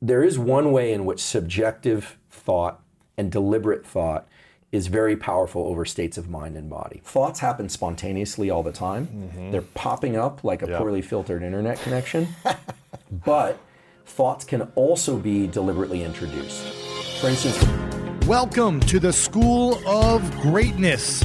there is one way in which subjective thought and deliberate thought is very powerful over states of mind and body. Thoughts happen spontaneously all the time. Mm-hmm. They're popping up like a yep. poorly filtered internet connection. but thoughts can also be deliberately introduced. For instance, Welcome to the School of Greatness.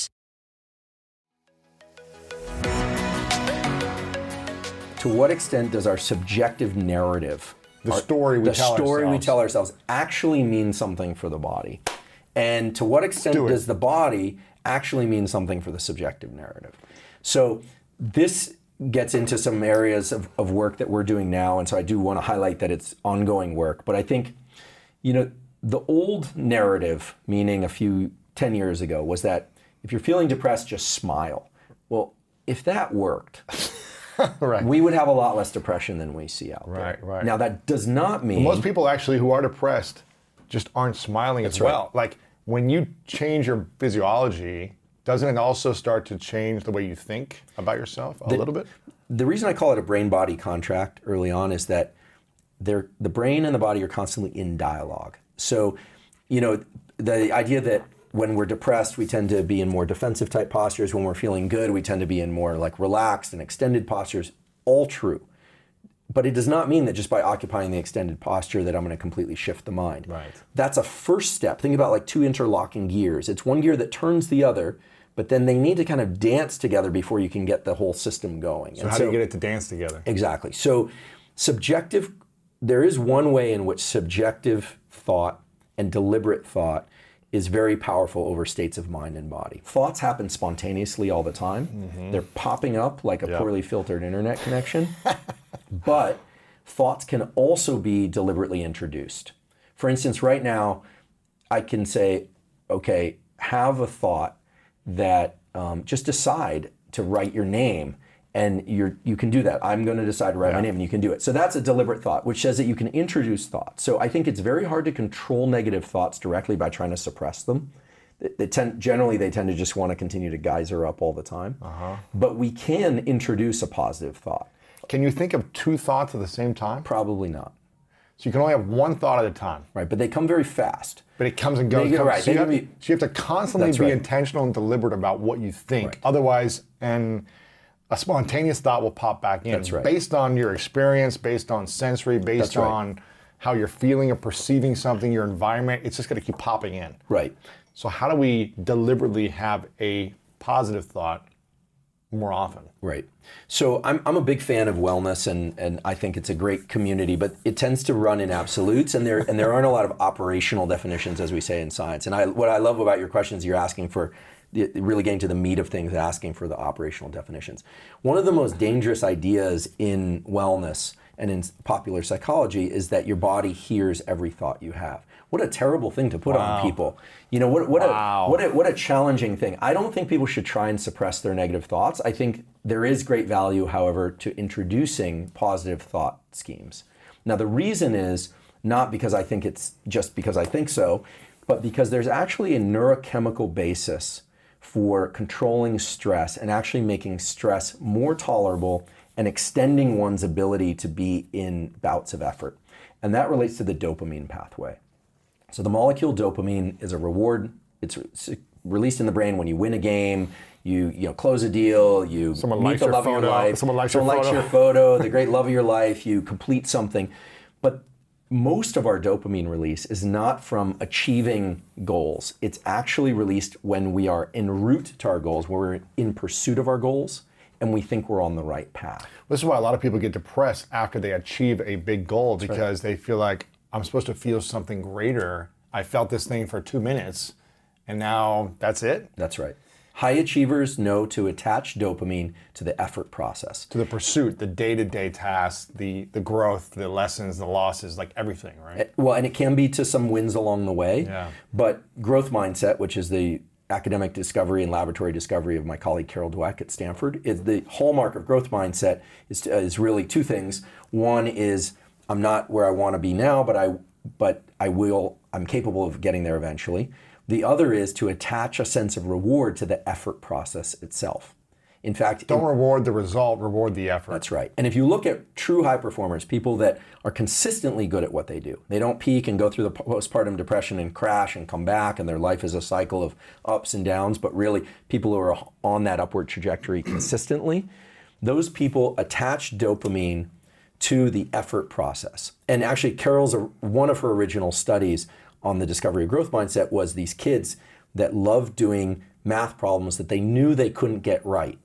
To what extent does our subjective narrative, the story we the tell story ourselves. we tell ourselves, actually mean something for the body, and to what extent do does the body actually mean something for the subjective narrative? So this gets into some areas of, of work that we're doing now, and so I do want to highlight that it's ongoing work. But I think, you know, the old narrative, meaning a few ten years ago, was that if you're feeling depressed, just smile. Well, if that worked. right. we would have a lot less depression than we see out right, there. Right, right. Now that does not mean most people actually who are depressed just aren't smiling as well. right. Like when you change your physiology, doesn't it also start to change the way you think about yourself a The- little bit? The reason I call it a brain body contract early on is that they're, the brain and the body are constantly in dialogue. So, you know, the idea that when we're depressed, we tend to be in more defensive type postures. When we're feeling good, we tend to be in more like relaxed and extended postures. All true. But it does not mean that just by occupying the extended posture that I'm going to completely shift the mind. Right. That's a first step. Think about like two interlocking gears. It's one gear that turns the other, but then they need to kind of dance together before you can get the whole system going. So And how do you get it to dance together? Exactly. So, subjective, there is one way in which subjective thought and deliberate thought is very powerful over states of mind and body. Thoughts happen spontaneously all the time. They're popping up like a Yeah. poorly filtered internet connection. but thoughts can also be deliberately introduced. For instance, right now, I can say, okay, have a thought that um, just decide to write your name. And you're, you can do that. I'm going to decide to write my name, and you can do it. So that's a deliberate thought, which says that you can introduce thoughts. So I think it's very hard to control negative thoughts directly by trying to suppress them. They, they tend, generally, they tend to just want to continue to geyser up all the time. Uh-huh. But we can introduce a positive thought. Can you think of two thoughts at the same time? Probably not, So you can only have one thought at a time, right? But they come very fast. but it comes and goes. They comes- right, So, you be- so you have to constantly be right. intentional and deliberate about what you think. Right. Otherwise, and a spontaneous thought will pop back in That's right. based on your experience, based on sensory, based right. on how you're feeling or perceiving something, your environment. It's just going to keep popping in. Right. So how do we deliberately have a positive thought more often? Right. So I'm, I'm a big fan of wellness and, and I think it's a great community, but it tends to run in absolutes and there and there aren't a lot of operational definitions as we say in science. And I what I love about your questions you're asking for really getting to the meat of things, asking for the operational definitions. One of the most dangerous ideas in wellness and in popular psychology is that your body hears every thought you have. What a terrible thing to put on people. You know what? What Wow. a what a what a challenging thing. I don't think people should try and suppress their negative thoughts. I think there is great value, however, to introducing positive thought schemes. Now the reason is not because I think it's just because I think so, but because there's actually a neurochemical basis for controlling stress and actually making stress more tolerable and extending one's ability to be in bouts of effort. And that relates to the dopamine pathway. So the molecule dopamine is a reward. It's released in the brain when you win a game, you you know close a deal, you Someone meet likes the love of your photo, life, someone likes your photo. your photo, the great love of your life, you complete something. But most of our dopamine release is not from achieving goals. It's actually released when we are en route to our goals, when we're in pursuit of our goals, and we think we're on the right path. This is why a lot of people get depressed after they achieve a big goal because they feel like I'm supposed to feel something greater. I felt this thing for two minutes, and now that's it. That's right. High achievers know to attach dopamine to the effort process. To the pursuit, the day-to-day tasks, the the growth, the lessons, the losses, like everything, right? Eh, well, and it can be to some wins along the way. Yeah. But growth mindset, which is the academic discovery and laboratory discovery of my colleague Carol Dweck at Stanford, is the hallmark of growth mindset is, is really two things. One is I'm not where I want to be now, but I but I will I'm capable of getting there eventually. The other is to attach a sense of reward to the effort process itself. In fact, Don't reward the result, reward the effort. that's right. And if you look at true high performers, people that are consistently good at what they do, they don't peak and go through the postpartum depression and crash and come back, and their life is a cycle of ups and downs, but really people who are on that upward trajectory consistently, those people attach dopamine to the effort process. And actually, Carol's uh, one of her original studies on the discovery of growth mindset was these kids that loved doing math problems that they knew they couldn't get right.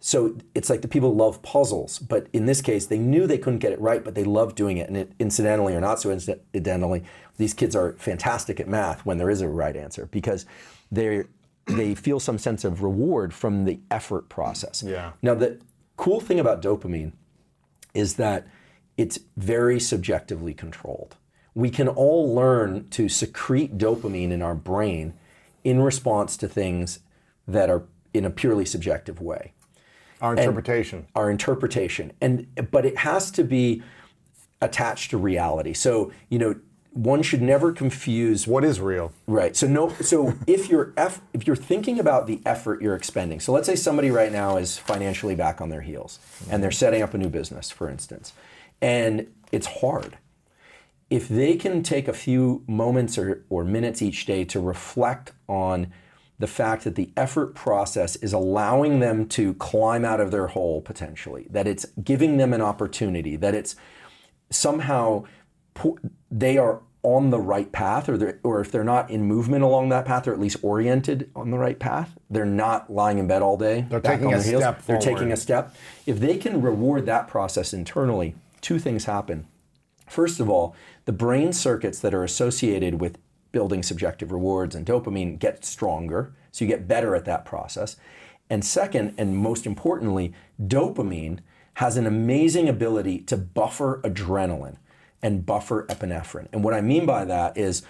So it's like the people love puzzles, but in this case, they knew they couldn't get it right, but they loved doing it. And it, incidentally or not so incidentally, these kids are fantastic at math when there is a right answer because they they feel some sense of reward from the effort process. Yeah. Now the cool thing about dopamine is that it's very subjectively controlled. We can all learn to secrete dopamine in our brain in response to things that are in a purely subjective way. Our interpretation. our interpretation. And but it has to be attached to reality. So you know one should never confuse what is real? right. So no so if you're eff, if you're thinking about the effort you're expending so let's say somebody right now is financially back on their heels and they're setting up a new business for instance and it's hard if they can take a few moments or, or minutes each day to reflect on the fact that the effort process is allowing them to climb out of their hole potentially, that it's giving them an opportunity, that it's somehow they are on the right path, or, they're, or if they're not in movement along that path, or at least oriented on the right path, they're not lying in bed all day. They're taking a step They're taking a step. If they can reward that process internally, two things happen. First of all, the brain circuits that are associated with building subjective rewards and dopamine get stronger, so you get better at that process. And second, and most importantly, dopamine has an amazing ability to buffer adrenaline and buffer epinephrine. And what I mean by that is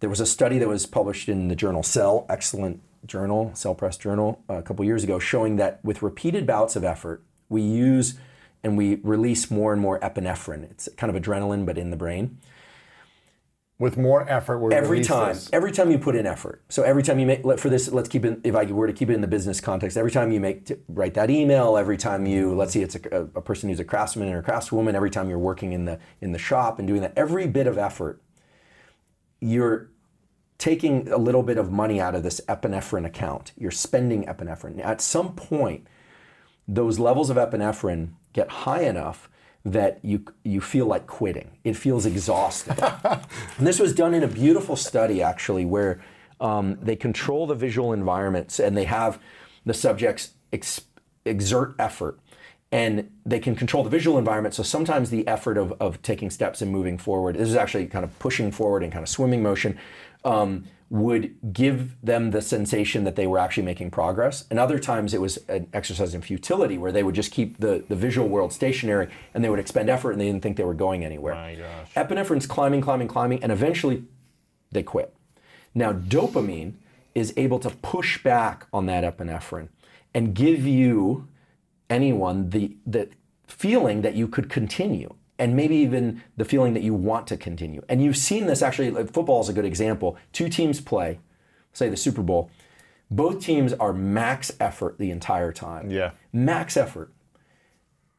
there was a study that was published in the journal Cell, excellent journal, Cell Press Journal, a couple years ago, showing that with repeated bouts of effort, we use and we release more and more epinephrine. It's kind of adrenaline, but in the brain. With more effort, we Every time, this. every time you put in effort. So every time you make, let- for this, let's keep it, if I were to keep it in the business context, every time you make, t- write that email, every time you, let's see, it's a, a person who's a craftsman or a craftswoman, every time you're working in the, in the shop and doing that, every bit of effort, you're taking a little bit of money out of this epinephrine account. You're spending epinephrine. At some point, those levels of epinephrine get high enough that you you feel like quitting. It feels exhausting. and this was done in a beautiful study actually, where um, they control the visual environments and they have the subjects ex- exert effort. And they can control the visual environment. So sometimes the effort of, of taking steps and moving forward, this is actually kind of pushing forward and kind of swimming motion, um, would give them the sensation that they were actually making progress. And other times it was an exercise in futility where they would just keep the, the visual world stationary and they would expend effort and they didn't think they were going anywhere. My gosh. Epinephrine's climbing, climbing, climbing, and eventually they quit. Now, dopamine is able to push back on that epinephrine and give you, anyone, the, the feeling that you could continue and maybe even the feeling that you want to continue. And you've seen this actually, like, football is a good example. Two teams play, say the Super Bowl, both teams are max effort the entire time. Yeah. Max effort.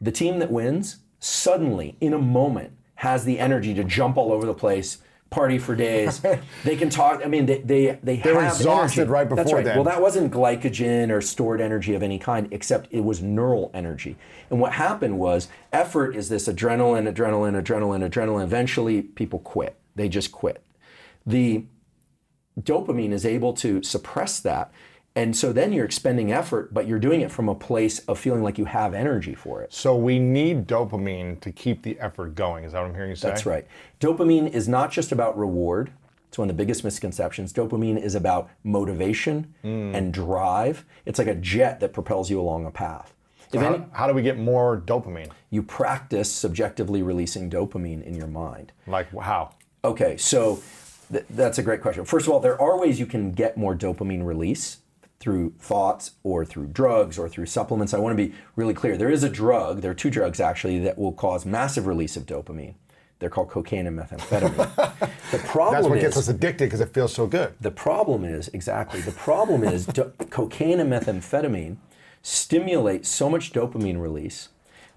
The team that wins suddenly, in a moment, has the energy to jump all over the place, party for days. they can talk. I mean, they they they They were have exhausted energy. right That's before right. then. Well, that wasn't glycogen or stored energy of any kind, except it was neural energy. And what happened was effort is this adrenaline, adrenaline, adrenaline, adrenaline. Eventually, people quit. They just quit. The dopamine is able to suppress that. And so then you're expending effort, but you're doing it from a place of feeling like you have energy for it. So we need dopamine to keep the effort going. Is that what I'm hearing you say? That's right. Dopamine is not just about reward. It's one of the biggest misconceptions. Dopamine is about motivation hmm. and drive. It's like a jet that propels you along a path. If How, any, how do we get more dopamine? you practice subjectively releasing dopamine in your mind. Like how? Okay, so th- that's a great question. First of all, there are ways you can get more dopamine release through thoughts or through drugs or through supplements. I want to be really clear. There is a drug, there are two drugs actually, that will cause massive release of dopamine. They're called cocaine and methamphetamine. the problem That's what is gets us addicted because it feels so good. the problem is exactly the problem is do- cocaine and methamphetamine stimulate so much dopamine release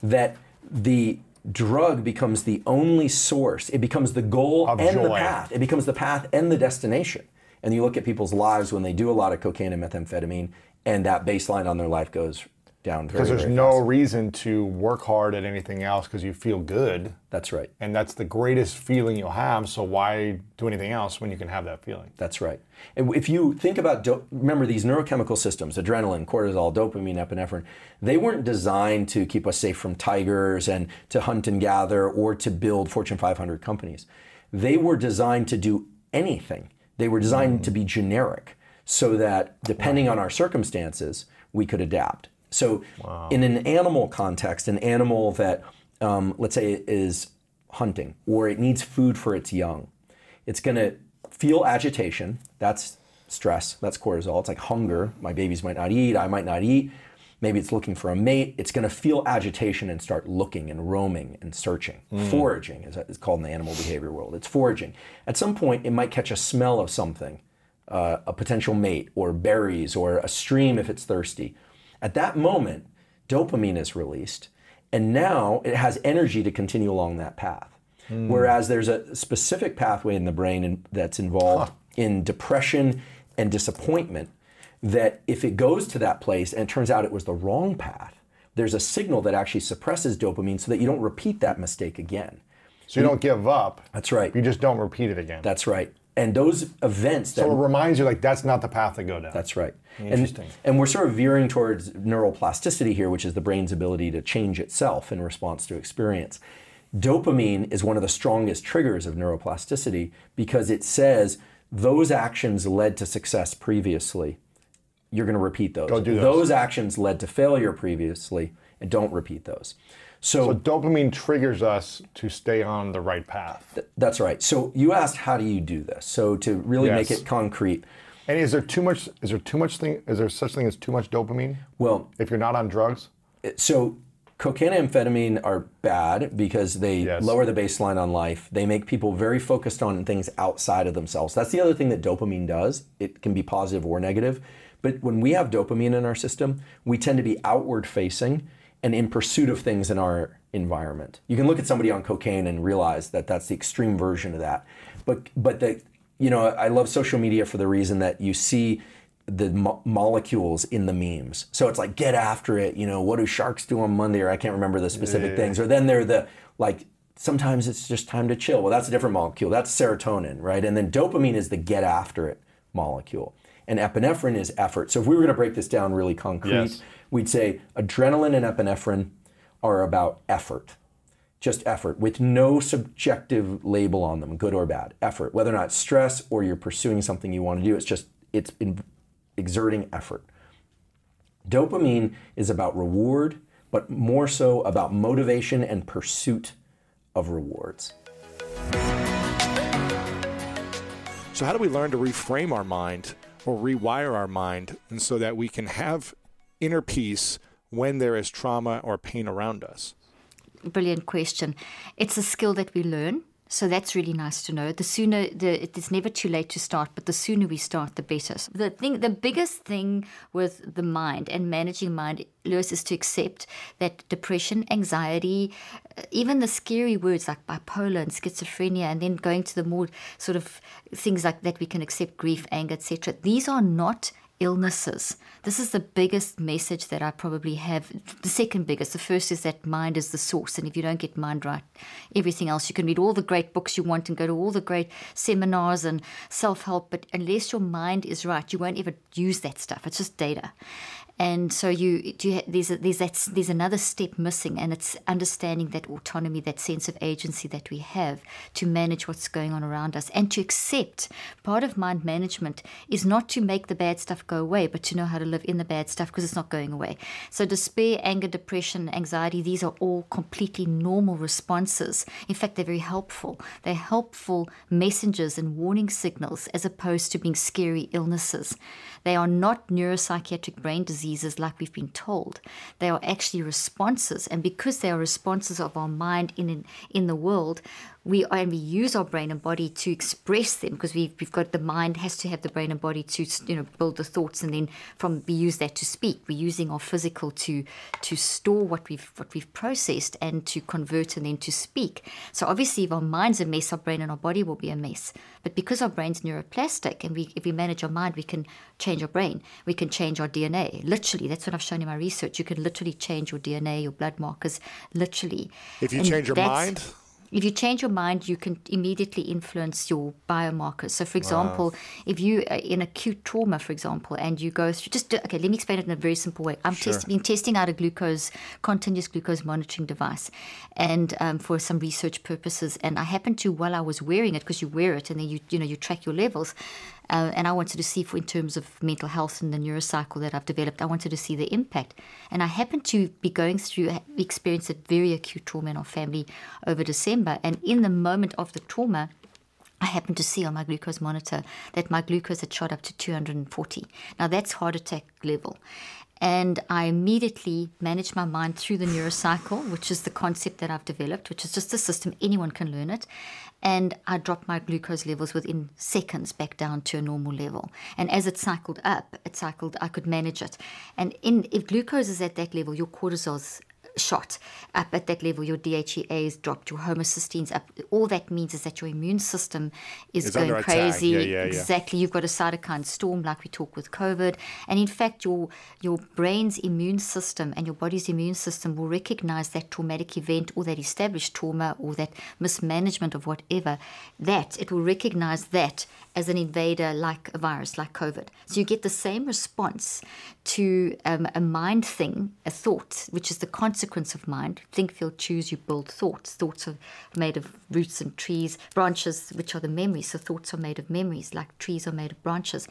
that the drug becomes the only source. It becomes the goal Of and the path. It becomes the path and the destination. And you look at people's lives when they do a lot of cocaine and methamphetamine, and that baseline on their life goes down very, Because there's no fast. reason to work hard at anything else because you feel good. That's right. And that's the greatest feeling you'll have. So why do anything else when you can have that feeling? That's right. And if you think about, do- remember these neurochemical systems, adrenaline, cortisol, dopamine, epinephrine, they weren't designed to keep us safe from tigers and to hunt and gather or to build Fortune 500 companies. They were designed to do anything. They were designed to be generic so that depending on our circumstances, we could adapt. So, in an animal context, an animal that, um, let's say, is hunting or it needs food for its young, it's going to feel agitation. That's stress. That's cortisol. It's like hunger. My babies might not eat. I might not eat. Maybe it's looking for a mate. It's going to feel agitation and start looking and roaming and searching. Foraging is it's called in the animal behavior world. It's foraging. At some point, it might catch a smell of something, uh, a potential mate, or berries, or a stream if it's thirsty. At that moment, dopamine is released, and now it has energy to continue along that path. Whereas there's a specific pathway in the brain in, that's involved in depression and disappointment that if it goes to that place and it turns out it was the wrong path, there's a signal that actually suppresses dopamine so that you don't repeat that mistake again. So you don't give up. That's right. You just don't repeat it again. That's right. And those events that so it reminds you like that's not the path to go down. That's right. Interesting. And, and we're sort of veering towards neuroplasticity here, which is the brain's ability to change itself in response to experience. Dopamine is one of the strongest triggers of neuroplasticity because it says those actions led to success previously. You're going to repeat those. Don't do those. actions led to failure previously, and don't repeat those. So, so dopamine triggers us to stay on the right path. that's right. So you asked, how do you do this? So to really make it concrete, And is there too much? Is there too much thing? Is there such thing as too much dopamine well, if you're not on drugs? Uh, so cocaine and amphetamine are bad because they Yes. lower the baseline on life. They make people very focused on things outside of themselves. That's the other thing that dopamine does. It can be positive or negative. But when we have dopamine in our system, we tend to be outward facing and in pursuit of things in our environment. You can look at somebody on cocaine and realize that that's the extreme version of that. But but the you know, I love social media for the reason that you see the mo- molecules in the memes. So it's like get after it. You know, what do sharks do on Monday? Or I can't remember the specific things. Or then they're the like. Sometimes it's just time to chill. Well, that's a different molecule. That's serotonin, right? And then dopamine is the get after it molecule, and epinephrine is effort. So if we were going to break this down really concrete, Yes. we'd say adrenaline and epinephrine are about effort just effort with no subjective label on them, good or bad. Effort, whether or not it's stress or you're pursuing something you want to do, it's just it's in exerting effort. Dopamine is about reward, but more so about motivation and pursuit of rewards. So, how do we learn to reframe our mind or rewire our mind and so that we can have inner peace when there is trauma or pain around us? Brilliant question. It's a skill that we learn. So that's really nice to know. The sooner the it is never too late to start, but the sooner we start, the better. So the thing, the biggest thing with the mind and managing mind, Lewis, is to accept that depression, anxiety, uh, even the scary words like bipolar and schizophrenia, and then going to the more sort of things like that we can accept grief, anger, etc. These are not illnesses. This is the biggest message that I probably have. The second biggest. The first is that mind is the source. And if you don't get mind right, everything else, you can read all the great books you want and go to all the great seminars and self help. But unless your mind is right, you won't ever use that stuff. It's just data and so you, you there's a, there's that, there's another step missing, and it's understanding that autonomy, that sense of agency that we have to manage what's going on around us, and to accept. Part of mind management is not to make the bad stuff go away, but to know how to live in the bad stuff because it's not going away. So despair, anger, depression, anxiety, these are all completely normal responses. In fact, they're very helpful. They're helpful messengers and warning signals as opposed to being scary illnesses. They are not neuropsychiatric brain diseases like we've been told. They are actually responses, and because they are responses of our mind in in the world, we and we use our brain and body to express them because we've we've got the mind has to have the brain and body to you know build the thoughts and then from we use that to speak. We're using our physical to to store what we've what we've processed and to convert and then to speak. So obviously, if our mind's a mess, our brain and our body will be a mess. But because our brain's neuroplastic and we if we manage our mind, we can change our brain. We can change our DNA. Literally, that's what I've shown in my research. You can literally change your DNA, your blood markers, literally. If you and change your mind if you change your mind, you can immediately influence your biomarkers. So, for example, wow. if you are in acute trauma, for example, and you go through, just okay, let me explain it in a very simple way. I'm sure. test, been testing out a glucose, continuous glucose monitoring device, and um, for some research purposes. And I happened to, while I was wearing it, because you wear it and then you, you know, you track your levels, uh, and I wanted to see, in terms of mental health and the neurocycle that I've developed, I wanted to see the impact. And I happened to be going through, experienced a very acute trauma in our family over December. And in the moment of the trauma, I happened to see on my glucose monitor that my glucose had shot up to 240. Now that's heart attack level. And I immediately managed my mind through the neurocycle, which is the concept that I've developed, which is just a system, anyone can learn it and I dropped my glucose levels within seconds back down to a normal level. And as it cycled up, it cycled, I could manage it. And in, if glucose is at that level, your cortisol's shot up at that level, your DHEA is dropped, your homocysteines up. All that means is that your immune system is it's going crazy. Yeah, yeah, exactly. Yeah. You've got a cytokine storm, like we talk with COVID. And in fact, your your brain's immune system and your body's immune system will recognize that traumatic event or that established trauma or that mismanagement of whatever. That it will recognize that as an invader, like a virus, like COVID. So you get the same response to um, a mind thing, a thought, which is the consequence of mind. Think, feel, choose, you build thoughts. Thoughts are made of roots and trees, branches, which are the memories. So thoughts are made of memories, like trees are made of branches.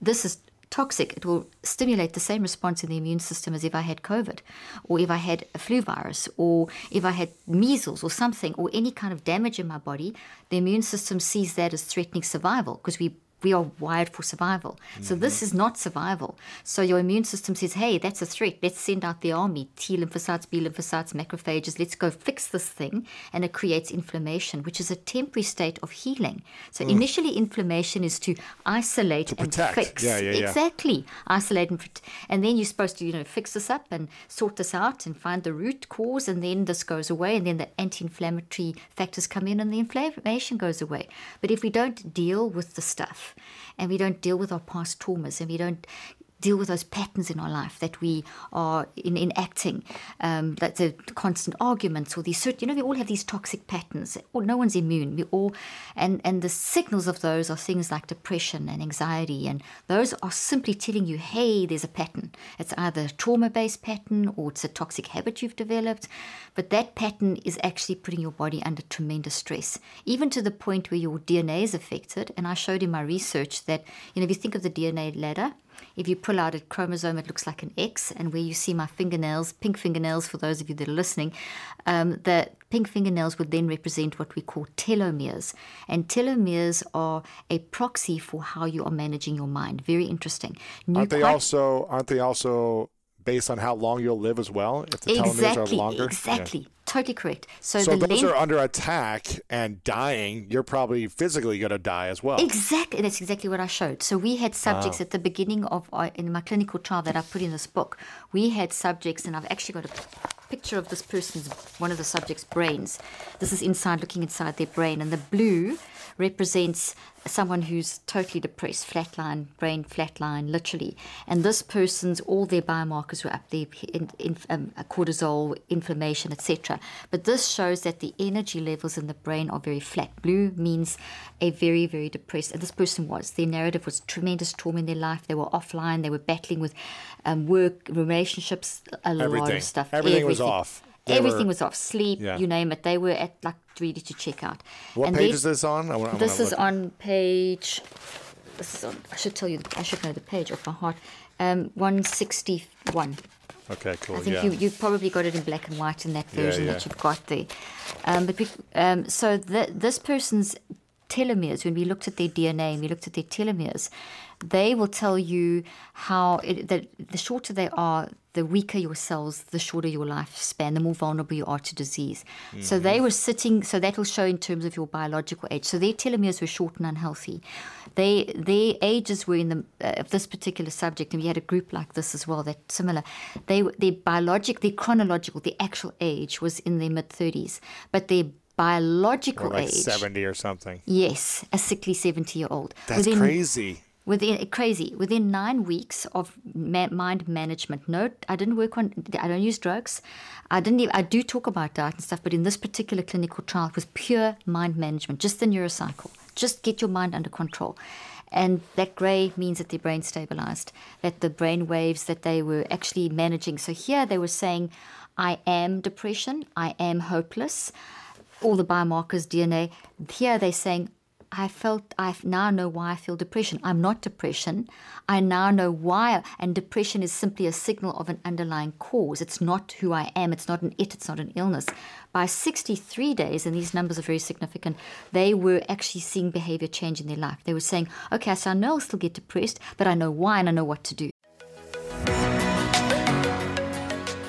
This is toxic. It will stimulate the same response in the immune system as if I had COVID, or if I had a flu virus, or if I had measles or something, or any kind of damage in my body. The immune system sees that as threatening survival because we we are wired for survival. Mm-hmm. So this is not survival. So your immune system says, hey, that's a threat. Let's send out the army, T lymphocytes, B lymphocytes, macrophages. Let's go fix this thing. And it creates inflammation, which is a temporary state of healing. So mm. initially, inflammation is to isolate to and fix. Yeah, yeah, yeah. Exactly. Isolate and protect. And then you're supposed to, you know, fix this up and sort this out and find the root cause. And then this goes away. And then the anti-inflammatory factors come in and the inflammation goes away. But if we don't deal with the stuff, and we don't deal with our past traumas and we don't deal with those patterns in our life that we are in, enacting, um, that the constant arguments or these certain, you know, we all have these toxic patterns. Well, no one's immune. We all, and, and the signals of those are things like depression and anxiety. And those are simply telling you, hey, there's a pattern. It's either a trauma based pattern or it's a toxic habit you've developed. But that pattern is actually putting your body under tremendous stress, even to the point where your DNA is affected. And I showed in my research that, you know, if you think of the DNA ladder, if you pull out a chromosome, it looks like an X. And where you see my fingernails, pink fingernails, for those of you that are listening, um, the pink fingernails would then represent what we call telomeres. And telomeres are a proxy for how you are managing your mind. Very interesting. Aren't they also? Aren't they also based on how long you'll live as well? If the exactly, telomeres are longer. Exactly. Yeah. Totally correct. So, so the those length, are under attack and dying. You're probably physically going to die as well. Exactly. That's exactly what I showed. So we had subjects wow. at the beginning of uh, in my clinical trial that I put in this book. We had subjects, and I've actually got a picture of this person's one of the subjects' brains. This is inside, looking inside their brain, and the blue represents someone who's totally depressed, flatline, brain flatline, literally. And this person's, all their biomarkers were up there, in, in, um, cortisol, inflammation, etc. But this shows that the energy levels in the brain are very flat. Blue means a very, very depressed, and this person was. Their narrative was tremendous trauma in their life. They were offline, they were battling with um, work, relationships, a Everything. lot of stuff. Everything, Everything. was off. They Everything were, was off. Sleep, yeah. you name it. They were at like ready to check out. What and page is this on? I this is on page. This is on. I should tell you. I should know the page off my heart. Um, one sixty one. Okay, cool. I think yeah. you you probably got it in black and white in that version yeah, yeah. that you've got there. Um, but we, um, so the, this person's telomeres, when we looked at their DNA and we looked at their telomeres, they will tell you how it, that the shorter they are, the weaker your cells, the shorter your lifespan, the more vulnerable you are to disease. Mm-hmm. So they were sitting. So that will show in terms of your biological age. So their telomeres were short and unhealthy. They their ages were in the uh, of this particular subject, and we had a group like this as well. That similar. They their biologic, their chronological, the actual age was in their mid thirties, but their biological like age. 70 or something. Yes a sickly 70 year old that's Within, crazy. Within crazy. Within nine weeks of ma- mind management. No i didn't work on i don't use drugs. I didn't even, i do talk about diet and stuff but in this particular clinical trial it was pure mind management just the neurocycle. Just get your mind under control. And that gray means that their brain stabilized that the brain waves that they were actually managing. So here they were saying i am depression. I am hopeless all the biomarkers dna here they're saying I felt I now know why I feel depression. I'm not depression. I now know why. And depression is simply a signal of an underlying cause. It's not who I am. It's not an it. It's not an illness. By 63 days, and these numbers are very significant, they were actually seeing behavior change in their life. They were saying, okay, so I know I'll still get depressed, but I know why and I know what to do.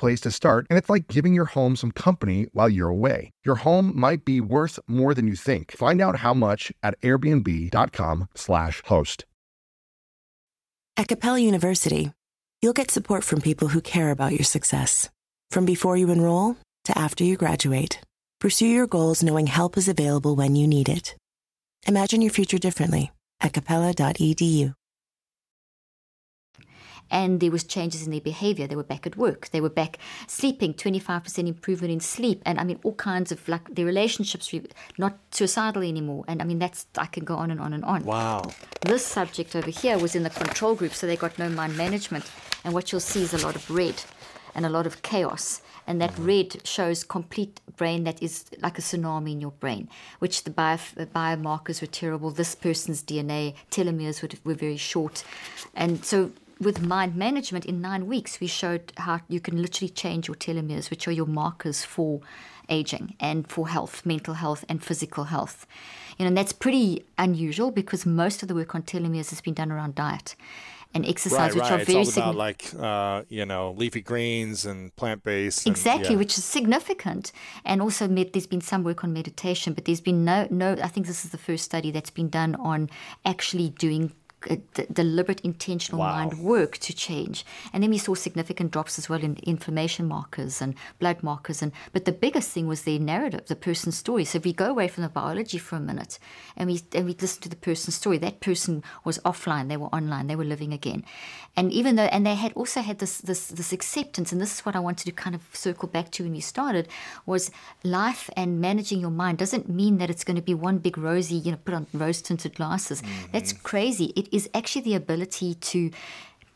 place to start, and it's like giving your home some company while you're away. Your home might be worth more than you think. Find out how much at airbnb.com/slash host. At Capella University, you'll get support from people who care about your success. From before you enroll to after you graduate, pursue your goals knowing help is available when you need it. Imagine your future differently at capella.edu and there was changes in their behavior. They were back at work. They were back sleeping, 25% improvement in sleep. And I mean, all kinds of like their relationships, were not suicidal anymore. And I mean, that's, I can go on and on and on. Wow. This subject over here was in the control group, so they got no mind management. And what you'll see is a lot of red and a lot of chaos. And that mm-hmm. red shows complete brain that is like a tsunami in your brain, which the bio, biomarkers were terrible. This person's DNA telomeres were, were very short. And so with mind management in nine weeks, we showed how you can literally change your telomeres, which are your markers for aging and for health, mental health, and physical health. You know, and that's pretty unusual because most of the work on telomeres has been done around diet. and exercise, Right, which right. are It's very significant. like uh, you know leafy greens and plant based. Exactly, which is significant, and also med- there's been some work on meditation, but there's been no, no. I think this is the first study that's been done on actually doing Uh, d- deliberate, intentional Wow. mind work to change. And then we saw significant drops as well in inflammation markers and blood markers. And but the biggest thing was their narrative, the person's story. So if we go away from the biology for a minute, and we and we listen to the person's story, that person was offline, they were online, they were living again. And even though, and they had also had this this this acceptance, and this is what I wanted to kind of circle back to when we started, was life and managing your mind doesn't mean that it's going to be one big rosy, you know, put on rose tinted glasses. Mm-hmm. That's crazy. It is actually the ability to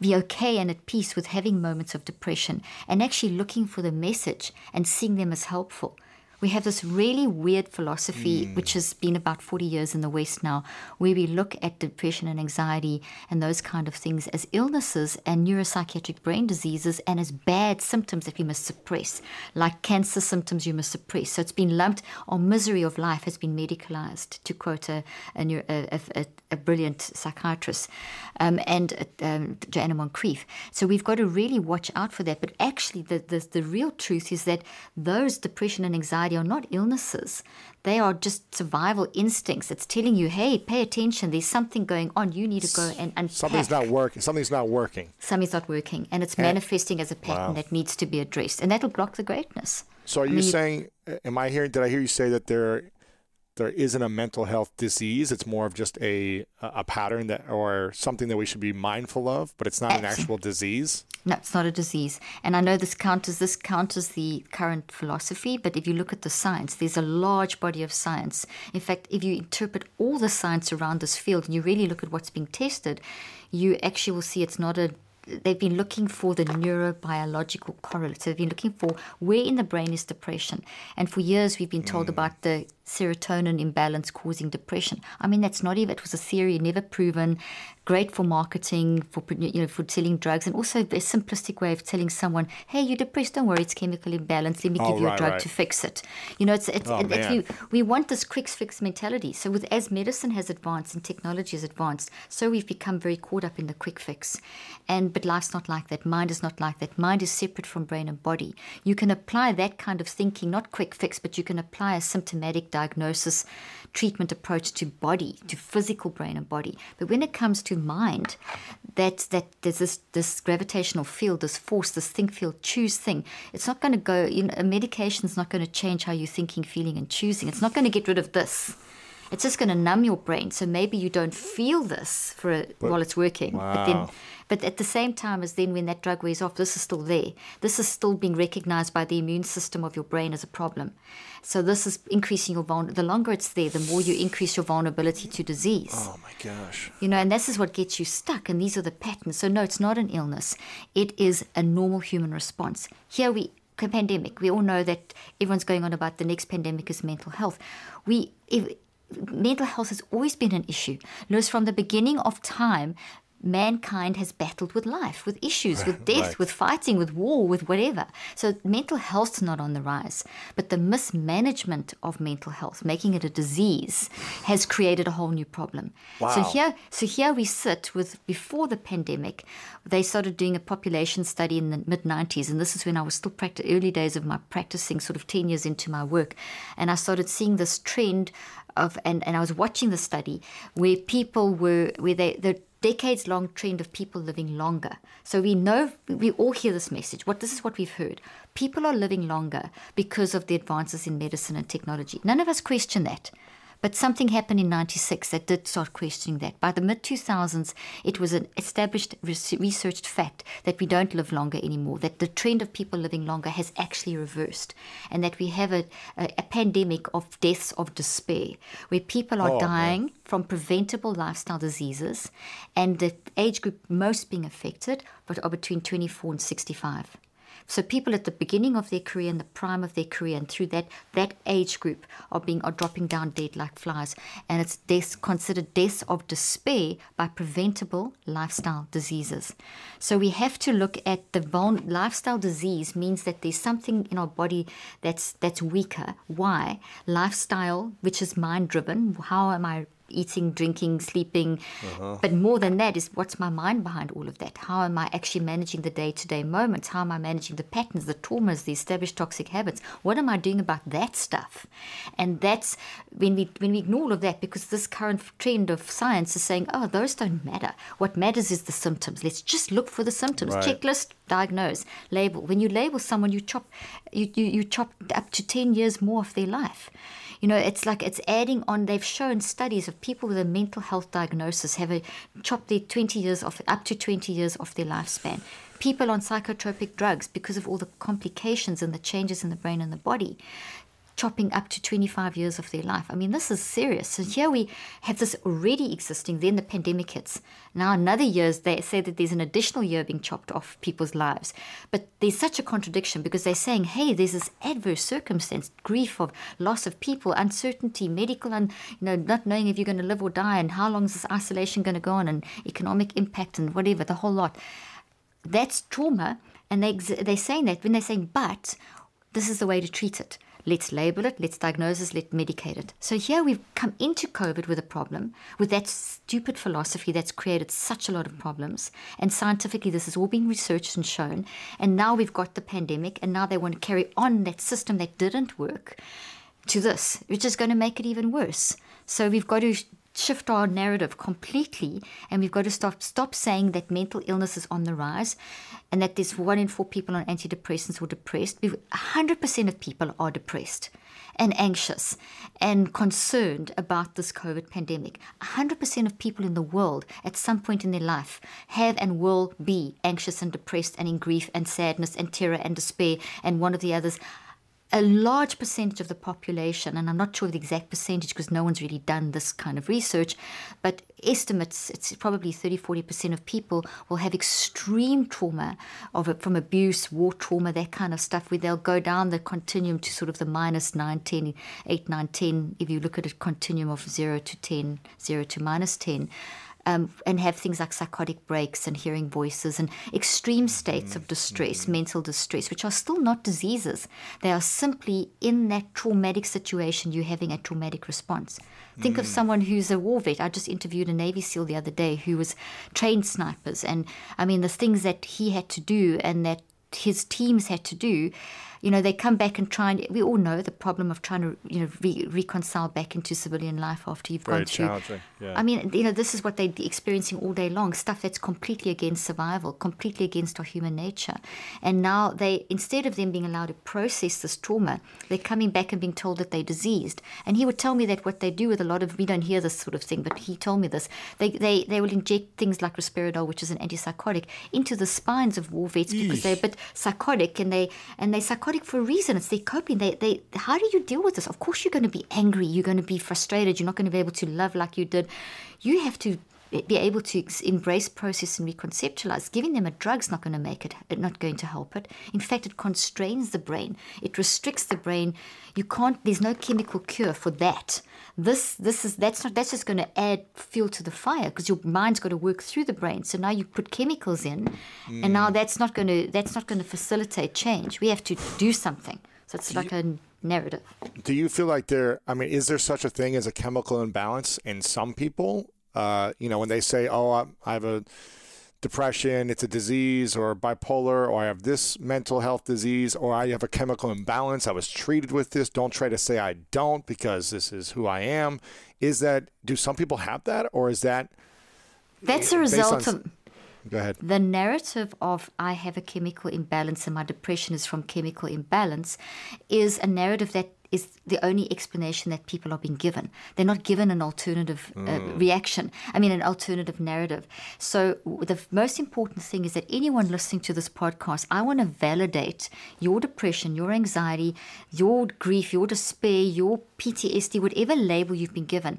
be okay and at peace with having moments of depression and actually looking for the message and seeing them as helpful. We have this really weird philosophy, hmm. which has been about 40 years in the West now, where we look at depression and anxiety and those kind of things as illnesses and neuropsychiatric brain diseases and as bad symptoms that we must suppress, like cancer symptoms you must suppress. So it's been lumped, our misery of life has been medicalized, to quote a, a, a, a, a brilliant psychiatrist, um, and um, Joanna Moncrieff. So we've got to really watch out for that. But actually, the, the, the real truth is that those depression and anxiety are not illnesses. They are just survival instincts. It's telling you, hey, pay attention. There's something going on. You need to go and unpack. Something's not working. Something's not working. Something's not working, and it's manifesting as a pattern that needs to be addressed, and that'll block the greatness. So are I you mean, saying? Am I hearing? Did I hear you say that there, there isn't a mental health disease? It's more of just a a pattern that, or something that we should be mindful of, but it's not an actual disease. No, it's not a disease. And I know this counters this counters the current philosophy, but if you look at the science, there's a large body of science. In fact, if you interpret all the science around this field and you really look at what's being tested, you actually will see it's not a they've been looking for the neurobiological correlates. They've been looking for where in the brain is depression. And for years we've been told hmm. about the serotonin imbalance causing depression. I mean, that's not even, it was a theory, never proven, great for marketing, for, you know, for selling drugs, and also a simplistic way of telling someone, hey, you're depressed, don't worry, it's chemical imbalance, let me Oh, give you a drug right. to fix it. You know, it's, it's, Oh, and it's man. we, we want this quick fix mentality. So with as medicine has advanced and technology has advanced, so we've become very caught up in the quick fix. And but life's not like that. Mind is not like that. Mind is separate from brain and body. You can apply that kind of thinking, not quick fix, but you can apply a symptomatic diagnosis treatment approach to body, to physical brain and body. But when it comes to mind, that that there's this this gravitational field, this force, this think, feel, choose thing. It's not going to go. You know, a medication's not going to change how you're thinking, feeling, and choosing. It's not going to get rid of this. It's just going to numb your brain. So maybe you don't feel this for a, while it's working. But then, Wow. but at the same time as then when that drug wears off, this is still there. This is still being recognized by the immune system of your brain as a problem. So this is increasing your vulner. The longer it's there, the more you increase your vulnerability to disease. Oh my gosh. You know, and this is what gets you stuck. And these are the patterns. So no, it's not an illness. It is a normal human response. Here we pandemic. We all know that everyone's going on about the next pandemic is mental health. We if, mental health has always been an issue. Notice from the beginning of time, mankind has battled with life, with issues, with death, Right. with fighting, with war, with whatever. So mental health's not on the rise, but the mismanagement of mental health, making it a disease, has created a whole new problem. So here, so here we sit with before the pandemic, they started doing a population study in the mid 90s, and this is when I was still early days of my practicing, sort of 10 years into my work, and I started seeing this trend of, and, and I was watching the study where people were, where they, the decades long trend of people living longer. So we know, we all hear this message. What this is what we've heard. People are living longer because of the advances in medicine and technology. None of us question that. But something happened in 96 that did start questioning that. By the mid 2000s, it was an established, researched fact that we don't live longer anymore, that the trend of people living longer has actually reversed, and that we have a, a, a pandemic of deaths of despair, where people are Oh, man. dying from preventable lifestyle diseases, and the age group most being affected but are between 24 and 65. So people at the beginning of their career and the prime of their career and through that that age group are being are dropping down dead like flies. And it's considered deaths of despair by preventable lifestyle diseases. So we have to look at the vul- lifestyle disease means that there's something in our body that's that's weaker. Why? Lifestyle, which is mind driven. How am I eating, drinking, sleeping. Uh-huh. But more than that is what's my mind behind all of that? How am I actually managing the day to day moments? How am I managing the patterns, the traumas, the established toxic habits? What am I doing about that stuff? And that's when we when we ignore all of that because this current trend of science is saying, oh, those don't matter. What matters is the symptoms. Let's just look for the symptoms. Right. Checklist, diagnose, label. When you label someone, you chop you, you, you chop up to ten years more of their life. You know, it's like it's adding on. They've shown studies of people with a mental health diagnosis have a, chopped their 20 years off, up to 20 years off their lifespan. People on psychotropic drugs, because of all the complications and the changes in the brain and the body, chopping up to 25 years of their life. I mean, this is serious. So here we have this already existing, then the pandemic hits. Now another year, they say that there's an additional year being chopped off people's lives. But there's such a contradiction because they're saying, hey, there's this adverse circumstance, grief of loss of people, uncertainty, medical, and you know, not knowing if you're going to live or die, and how long is this isolation going to go on, and economic impact, and whatever, the whole lot. That's trauma, and they they're saying that when they're saying, but this is the way to treat it. Let's label it, let's diagnose it, let's medicate it. So here we've come into COVID with a problem, with that stupid philosophy that's created such a lot of problems. And scientifically, this has all been researched and shown. And now we've got the pandemic, and now they want to carry on that system that didn't work to this, which is going to make it even worse. So we've got to shift our narrative completely, and we've got to stop stop saying that mental illness is on the rise, and that there's one in four people on antidepressants or depressed. We've- 100% of people are depressed and anxious and concerned about this COVID pandemic. 100% of people in the world at some point in their life have and will be anxious and depressed and in grief and sadness and terror and despair and one of the others a large percentage of the population, and I'm not sure of the exact percentage because no one's really done this kind of research, but estimates it's probably 30 40% of people will have extreme trauma of it from abuse, war trauma, that kind of stuff, where they'll go down the continuum to sort of the minus 9, 10, 8, 9, 10, if you look at a continuum of 0 to 10, 0 to minus 10 um, and have things like psychotic breaks and hearing voices and extreme states of distress, mental distress, which are still not diseases. They are simply in that traumatic situation, you having a traumatic response. Think of someone who's a war vet. I just interviewed a Navy SEAL the other day who was trained snipers, and I mean, the things that he had to do and that his teams had to do you know, they come back and try and we all know the problem of trying to, you know, re- reconcile back into civilian life after you've Very gone through. yeah. I mean, you know, this is what they're experiencing all day long stuff that's completely against survival, completely against our human nature. And now they, instead of them being allowed to process this trauma, they're coming back and being told that they're diseased. And he would tell me that what they do with a lot of, we don't hear this sort of thing, but he told me this. They, they, they will inject things like risperidone, which is an antipsychotic, into the spines of war vets because they're a bit psychotic and they and they're psychotic for a reason. It's their coping. They, they, how do you deal with this? Of course, you're going to be angry. You're going to be frustrated. You're not going to be able to love like you did. You have to be able to embrace, process, and reconceptualize. Giving them a drug's not going to make it, not going to help it. In fact, it constrains the brain. It restricts the brain. You can't. There's no chemical cure for that. This, this is that's not. That's just going to add fuel to the fire because your mind's got to work through the brain. So now you put chemicals in, and now mm. that's not going to. That's not going to facilitate change. We have to do something. So it's like a narrative. Do you feel like there? I mean, is there such a thing as a chemical imbalance in some people? Uh, you know, when they say, "Oh, I, I have a depression, it's a disease, or bipolar, or I have this mental health disease, or I have a chemical imbalance. I was treated with this. Don't try to say I don't because this is who I am." Is that? Do some people have that, or is that? That's a result on- of Go ahead. the narrative of I have a chemical imbalance and my depression is from chemical imbalance is a narrative that is the only explanation that people are being given. They're not given an alternative uh, reaction, I mean, an alternative narrative. So, the most important thing is that anyone listening to this podcast, I want to validate your depression, your anxiety, your grief, your despair, your PTSD, whatever label you've been given.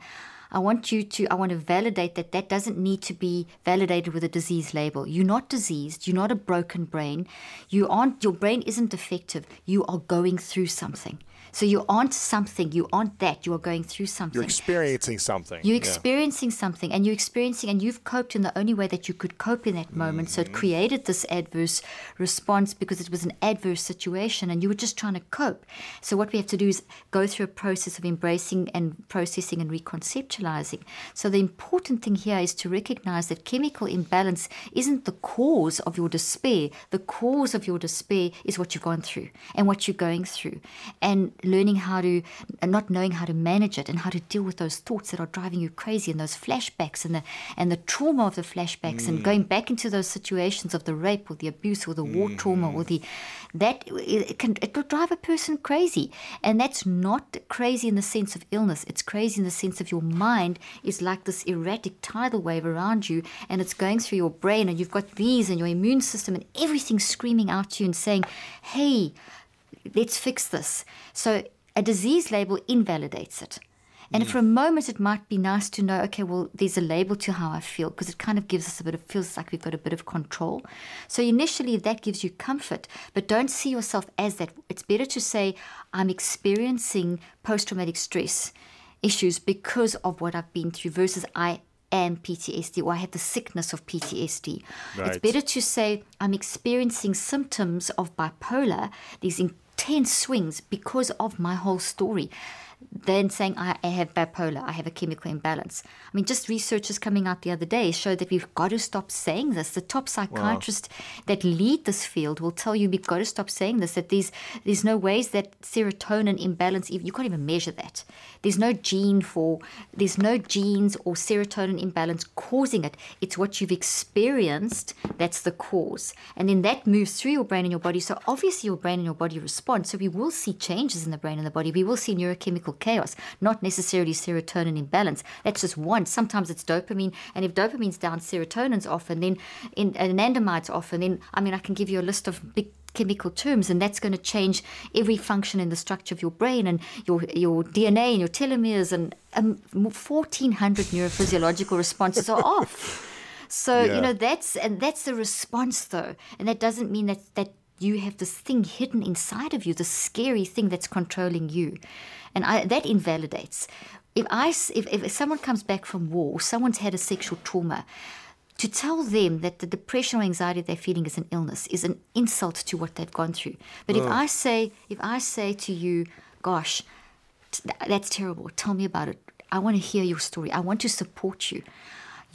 I want you to, I want to validate that that doesn't need to be validated with a disease label. You're not diseased. You're not a broken brain. You aren't, your brain isn't defective. You are going through something. So you aren't something. You aren't that. You are going through something. You're experiencing something. You're Yeah. experiencing something and you're experiencing and you've coped in the only way that you could cope in that moment. So it Mm-hmm. created this adverse response because it was an adverse situation and you were just trying to cope. So what we have to do is go through a process of embracing and processing and reconceptualizing. So the important thing here is to recognize that chemical imbalance isn't the cause of your despair. The cause of your despair is what you've gone through and what you're going through, and learning how to, and not knowing how to manage it and how to deal with those thoughts that are driving you crazy and those flashbacks and the and the trauma of the flashbacks mm. and going back into those situations of the rape or the abuse or the war mm. trauma or the that it can it will drive a person crazy and that's not crazy in the sense of illness it's crazy in the sense of your mind is like this erratic tidal wave around you and it's going through your brain and you've got these and your immune system and everything screaming out to you and saying hey let's fix this so a disease label invalidates it and mm. for a moment, it might be nice to know, okay, well, there's a label to how I feel because it kind of gives us a bit of, feels like we've got a bit of control. So initially, that gives you comfort, but don't see yourself as that. It's better to say, I'm experiencing post traumatic stress issues because of what I've been through versus I am PTSD or I have the sickness of PTSD. Right. It's better to say, I'm experiencing symptoms of bipolar, these intense swings because of my whole story then saying I, have bipolar, I have a chemical imbalance. I mean, just researchers coming out the other day showed that we've got to stop saying this. The top psychiatrists wow. that lead this field will tell you we've got to stop saying this. That there's there's no ways that serotonin imbalance you can't even measure that. There's no gene for there's no genes or serotonin imbalance causing it. It's what you've experienced that's the cause, and then that moves through your brain and your body. So obviously your brain and your body respond. So we will see changes in the brain and the body. We will see neurochemical chaos, not necessarily serotonin imbalance. That's just one. Sometimes it's dopamine, and if dopamine's down, serotonin's off, and then in, anandamide's off, and then I mean I can give you a list of big chemical terms, and that's going to change every function in the structure of your brain and your your DNA and your telomeres, and um, 1,400 neurophysiological responses are off. So yeah. you know that's and that's the response though, and that doesn't mean that that you have this thing hidden inside of you, the scary thing that's controlling you. And I, that invalidates. If, I, if, if someone comes back from war or someone's had a sexual trauma, to tell them that the depression or anxiety they're feeling is an illness is an insult to what they've gone through. But oh. if I say, if I say to you, gosh, that's terrible, tell me about it. I want to hear your story. I want to support you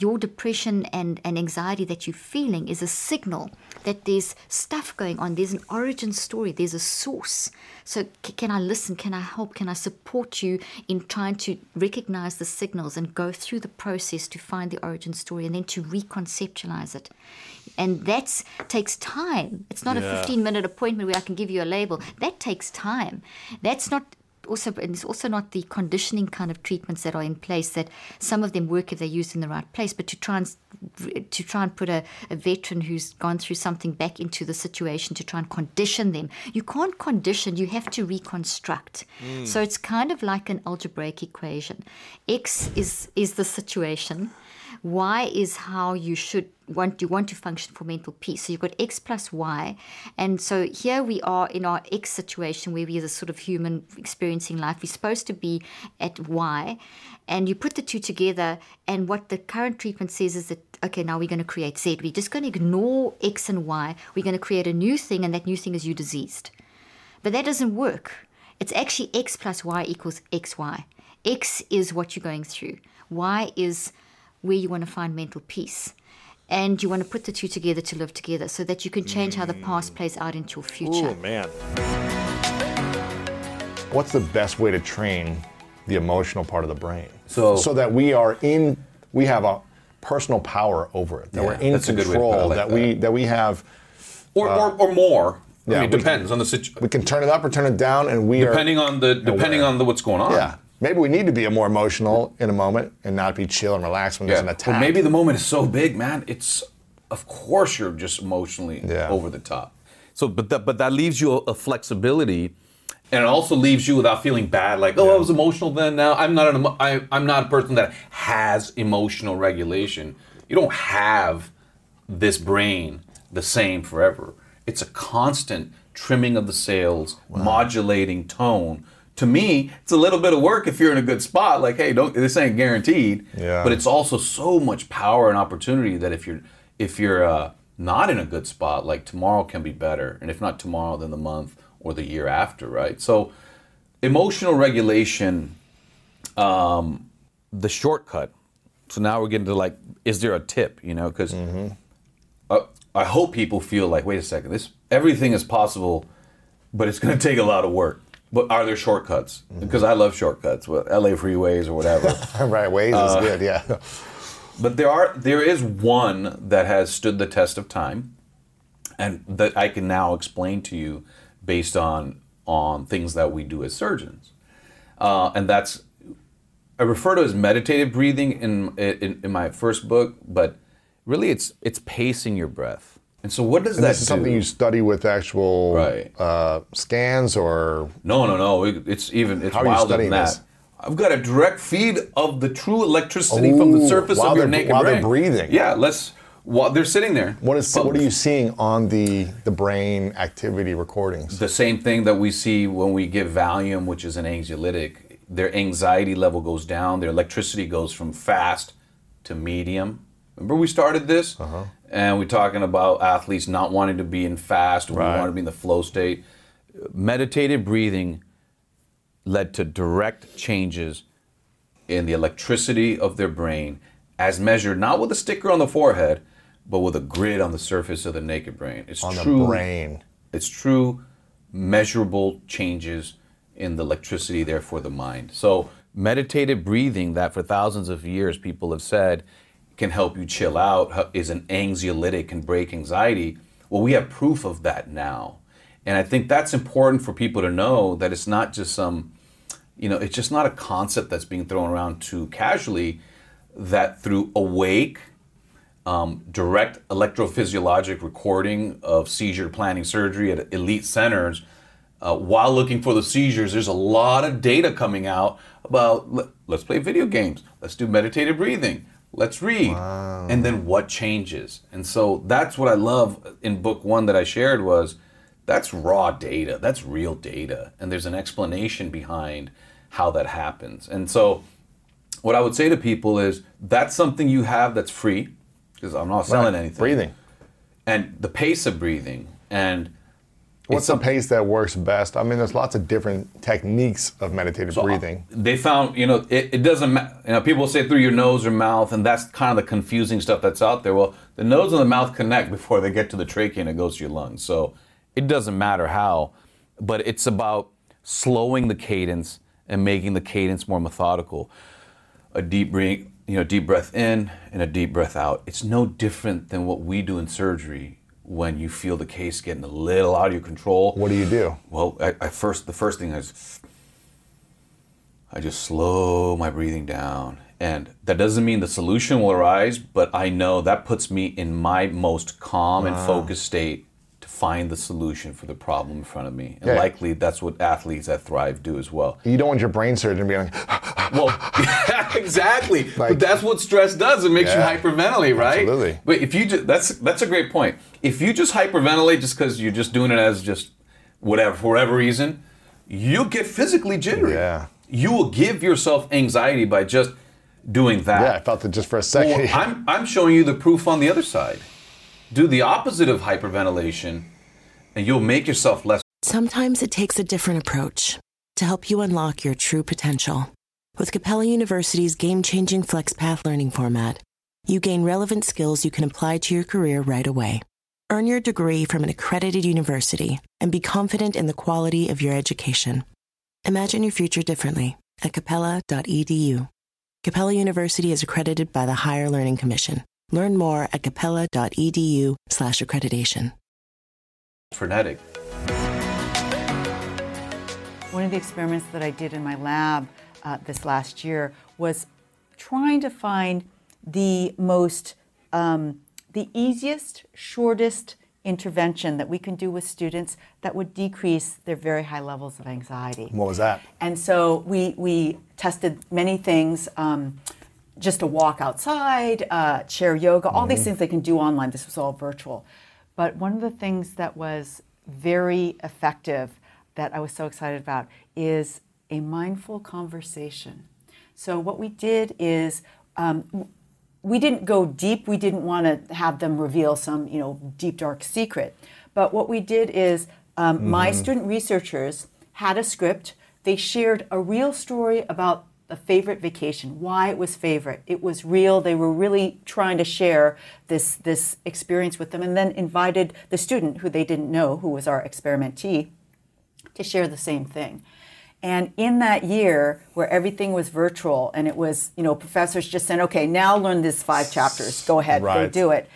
your depression and, and anxiety that you're feeling is a signal that there's stuff going on. There's an origin story, there's a source. So, c- can I listen? Can I help? Can I support you in trying to recognize the signals and go through the process to find the origin story and then to reconceptualize it? And that takes time. It's not yeah. a 15 minute appointment where I can give you a label. That takes time. That's not also and it's also not the conditioning kind of treatments that are in place that some of them work if they're used in the right place but to try and to try and put a, a veteran who's gone through something back into the situation to try and condition them. You can't condition you have to reconstruct. Mm. so it's kind of like an algebraic equation. X is is the situation y is how you should want you want to function for mental peace. So you've got x plus y, and so here we are in our x situation where we are a sort of human experiencing life. We're supposed to be at y, and you put the two together, and what the current treatment says is that okay, now we're going to create z. We're just going to ignore x and y. We're going to create a new thing, and that new thing is you diseased. But that doesn't work. It's actually x plus y equals xy. X is what you're going through. Y is where you want to find mental peace and you want to put the two together to live together so that you can change how the past plays out into your future. Oh, man. What's the best way to train the emotional part of the brain? So, so that we are in, we have a personal power over it, that yeah, we're in control, like that, that, we that we have, or uh, or, or more. Yeah, I mean, it depends on the situation. We can turn it up or turn it down, and we depending are on the depending on the what's going on. Yeah, maybe we need to be more emotional in a moment and not be chill and relaxed when yeah. there's an attack. But maybe the moment is so big, man. It's of course you're just emotionally yeah. over the top. So, but that but that leaves you a, a, flexibility, and it also leaves you without feeling bad. Like, oh, yeah. I was emotional then. Now I'm not an I, I'm not a person that has emotional regulation. You don't have this brain the same forever. It's a constant trimming of the sails, wow. modulating tone to me, it's a little bit of work if you're in a good spot. Like, hey, don't this ain't guaranteed. Yeah. But it's also so much power and opportunity that if you're if you're uh, not in a good spot, like tomorrow can be better, and if not tomorrow, then the month or the year after, right? So, emotional regulation um, the shortcut. So now we're getting to like, is there a tip? You know, because Mm-hmm. uh, I hope people feel like, wait a second, this everything is possible, but it's going to take a lot of work. But are there shortcuts? Mm-hmm. Because I love shortcuts, with LA freeways or whatever. right, Waze Uh, is good. Yeah. But there are there is one that has stood the test of time, and that I can now explain to you based on on things that we do as surgeons, uh, and that's I refer to as meditative breathing in, in in my first book, but really it's it's pacing your breath. And so what does And that this is something you study with actual Right. uh, scans or No, no, no. It- It's even it's How wilder than that. this? I've got a direct feed of the true electricity from the surface of your naked while they're breathing. Yeah, let's. While they're sitting there. what is what are you seeing on the the brain activity recordings? The same thing that we see when we give Valium, which is an anxiolytic. Their anxiety level goes down. Their electricity goes from fast to medium. Remember we started this, Uh-huh. And we're talking about athletes not wanting to be in fast. We Right. want to be in the flow state. Meditative breathing led to direct changes in the electricity of their brain, as measured not with a sticker on the forehead, but with a grid on the surface of the naked brain. It's on true the brain. it's true measurable changes in the electricity there for the mind. So meditative breathing that for thousands of years people have said can help you chill out is an anxiolytic and break anxiety. Well, we have proof of that now. And I think that's important for people to know that it's not just some you know, it's just not a concept that's being thrown around too casually that through awake um, direct electrophysiologic recording of seizure planning surgery at elite centers. Uh, while looking for the seizures, there's a lot of data coming out about let, us play video games, let's do meditative breathing, let's read, and then what changes. And so that's what I love in book one that I shared was that's raw data, that's real data, and there's an explanation behind how that happens. And so what I would say to people is that's something you have that's free because I'm not selling Right. anything. Breathing. and the pace of breathing and What's the pace that works best? I mean, there's lots of different techniques of meditative So, uh, breathing. They found, you know, it, it doesn't matter. You know, people say through your nose or mouth, and that's kind of the confusing stuff that's out there. Well, the nose and the mouth connect before they get to the trachea and it goes to your lungs. So it doesn't matter how, but it's about slowing the cadence and making the cadence more methodical. A deep breath, you know, deep breath in and a deep breath out. It's no different than what we do in surgery when you feel the case getting a little out of your control. What do you do? Well, I, I first the first thing is I just slow my breathing down, and that doesn't mean the solution will arise, but I know that puts me in my most calm and ah. focused state find the solution for the problem in front of me. And Yeah. likely that's what athletes that thrive do as well. You don't want your brain surgeon being like, Well, exactly. Like- but that's what stress does. It makes Yeah. you hyperventilate, right? Absolutely. But if you just that's that's a great point. If you just hyperventilate just because you're just doing it as just whatever for whatever reason, you'll get physically jittery. Yeah. You will give yourself anxiety by just doing that. yeah, I felt it just for a second. Well, I'm I'm showing you the proof on the other side. Do the opposite of hyperventilation, and you'll make yourself less. Sometimes it takes a different approach to help you unlock your true potential. With Capella University's game changing FlexPath learning format, you gain relevant skills you can apply to your career right away. Earn your degree from an accredited university and be confident in the quality of your education. Imagine your future differently at capella.edu. Capella University is accredited by the Higher Learning Commission. Learn more at capella.edu/slash accreditation. frenetic. One of the experiments that I did in my lab uh, this last year was trying to find the most, um, the easiest, shortest intervention that we can do with students that would decrease their very high levels of anxiety. what was that? And so we, we tested many things, um, just a walk outside, uh, chair yoga, all these things they can do online. This was all virtual. But one of the things that was very effective that I was so excited about is a mindful conversation. So what we did is um, we didn't go deep. We didn't want to have them reveal some, you know, deep dark secret. But what we did is um, my student researchers had a script. They shared a real story about a favorite vacation, why it was favorite. It was real. They were really trying to share this this experience with them, and then invited the student who they didn't know, who was our experimentee, to share the same thing. And in that year where everything was virtual and it was, you know, professors just saying, okay, now learn this five chapters, go ahead, Right. go do it.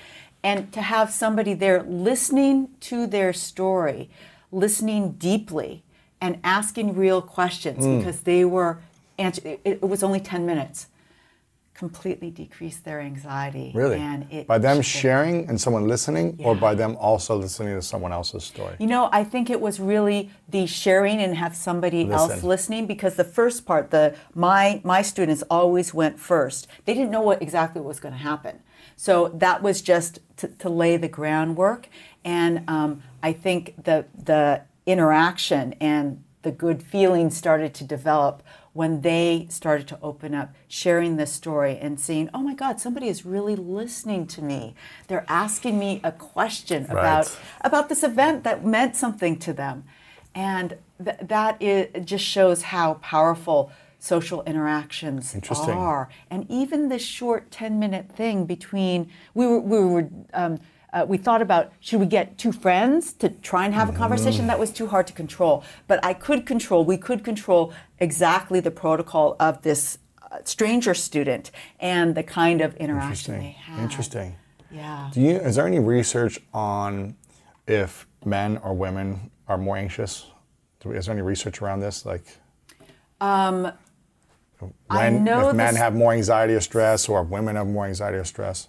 And to have somebody there listening to their story, listening deeply, and asking real questions Mm. because they were, answer, it, it was only 10 minutes, completely decreased their anxiety. Really? And it by them shifted. sharing and someone listening, or by them also listening to someone else's story? You know, I think it was really the sharing and have somebody else listening because the first part, the my my students always went first. They didn't know what exactly was going to happen, so that was just to, to lay the groundwork. And um, I think the the interaction and the good feeling started to develop when they started to open up, sharing this story and seeing, oh my God, somebody is really listening to me. They're asking me a question about Right. about this event that meant something to them. And th- that is, just shows how powerful social interactions are. And even this short 10 minute thing between, we were, we were, um, uh, we thought about should we get two friends to try and have a conversation? That was too hard to control. But I could control, we could control exactly the protocol of this uh, stranger student and the kind of interaction they Interesting. had. Interesting. Yeah. Do you? Is there any research on if men or women are more anxious? Do we- Is there any research around this? Like, Um, when if men this- have more anxiety or stress, or women have more anxiety or stress?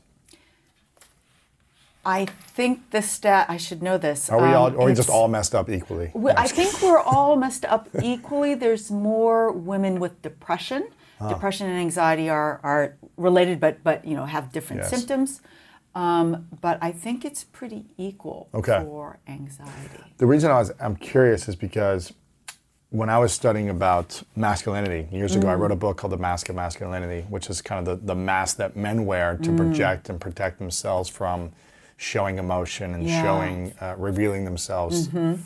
I think the stat, I should know this. Are we all, um, or are we just all messed up equally? We, I think we're all messed up equally. There's more women with depression. Ah. Depression and anxiety are, are related, but but you know have different Yes. symptoms. Um, but I think it's pretty equal Okay. for anxiety. The reason I was I'm curious is because when I was studying about masculinity years ago, I Mm. wrote a book called The Mask of Masculinity, which is kind of the, the mask that men wear to Mm. project and protect themselves from showing emotion and Yeah. showing uh, revealing themselves. Mhm.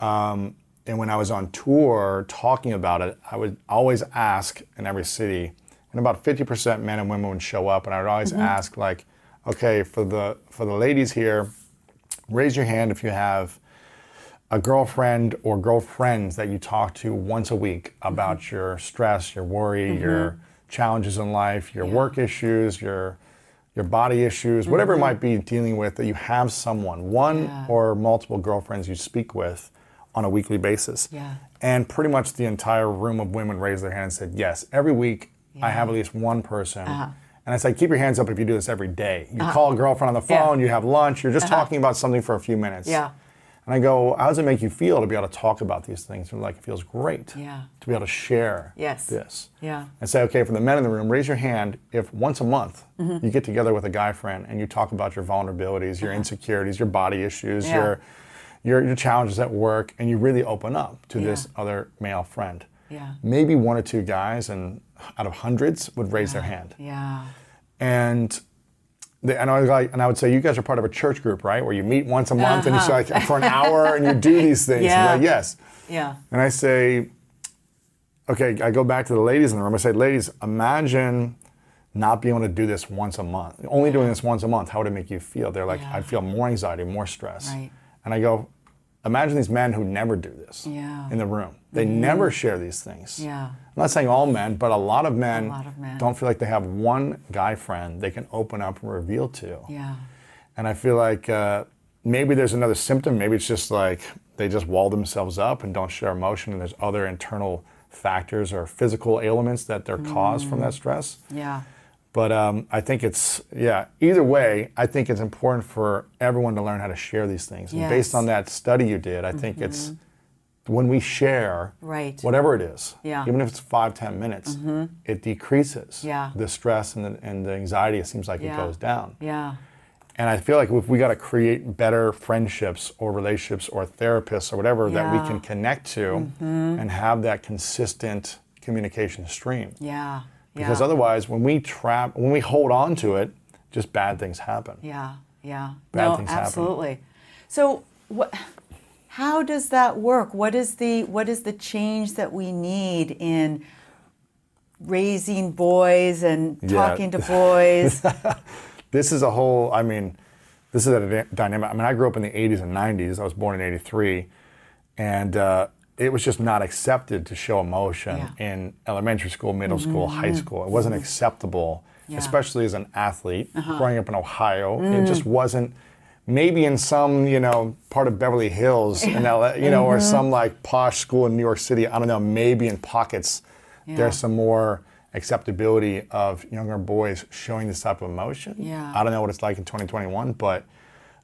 Um, and when I was on tour talking about it, I would always ask in every city, and about 50% men and women would show up, and I would always Mhm. ask, like, okay, for the for the ladies here, raise your hand if you have a girlfriend or girlfriends that you talk to once a week about your stress, your worry, your challenges in life, your work issues, your your body issues, whatever it Mhm. might be dealing with, that you have someone, one Yeah. or multiple girlfriends you speak with on a weekly basis. Yeah. And pretty much the entire room of women raised their hand and said, Yes, every week I have at least one person. Uh-huh. And I said, Keep your hands up if you do this every day. You Uh-huh. call a girlfriend on the Yeah. phone, you have lunch, you're just Uh-huh. talking about something for a few minutes. Yeah. And I go, How does it make you feel to be able to talk about these things? And like, it feels great Yeah. to be able to share Yes. this. Yeah. And say, okay, for the men in the room, raise your hand if once a month Mhm. you get together with a guy friend and you talk about your vulnerabilities, your insecurities, your body issues, Uh-huh. Yeah. your, your your challenges at work, and you really open up to Yeah. this other male friend. Yeah. Maybe one or two guys, and out of hundreds, would raise their hand. Yeah. And and I was like, and I would say, you guys are part of a church group, right? Where you meet once a month and you say Uh-huh. like for an hour and you do these things. Yeah. like, yes. Yeah. And I say, okay, I go back to the ladies in the room. I say, ladies, imagine not being able to do this once a month. Only doing this once a month, how would it make you feel? They're like, I'd feel more anxiety, more stress. Right. And I go, imagine these men who never do this Yeah. in the room. They Mhm. never share these things. Yeah. I'm not saying all men, but a lot of men, lot of men. don't feel like they have one guy friend they can open up and reveal to. Yeah. And I feel like uh, maybe there's another symptom. Maybe it's just like they just wall themselves up and don't share emotion, and there's other internal factors or physical ailments that they're caused from that stress. Yeah. But um, I think it's, yeah, either way, I think it's important for everyone to learn how to share these things. And based on that study you did, I think it's when we share, Right. whatever it is, Yeah. even if it's five, ten minutes, Mhm. it decreases Yeah. the stress and the, and the anxiety. It seems like Yeah. it goes down. Yeah. And I feel like if we got to create better friendships or relationships or therapists or whatever that we can connect to Mhm. and have that consistent communication stream. Yeah. Because yeah. otherwise, when we trap, when we hold on to it, just bad things happen. Yeah, yeah. Bad no, things happen. absolutely. So, what? How does that work? What is the what is the change that we need in raising boys and Yeah. talking to boys. this is a whole i mean this is a dynamic i mean i grew up in the 80s and 90s i was born in 83 and uh, it was just not accepted to show emotion Yeah. Mm-hmm. in elementary school middle school high school it wasn't acceptable Yeah. especially as an athlete growing up in ohio Mm. it just wasn't maybe in some you know part of beverly hills in LA, you know or Mm-hmm. some like posh school in new york city i don't know maybe in pockets Yeah. there's some more acceptability of younger boys showing this type of emotion. Yeah. I don't know what it's like in 2021, but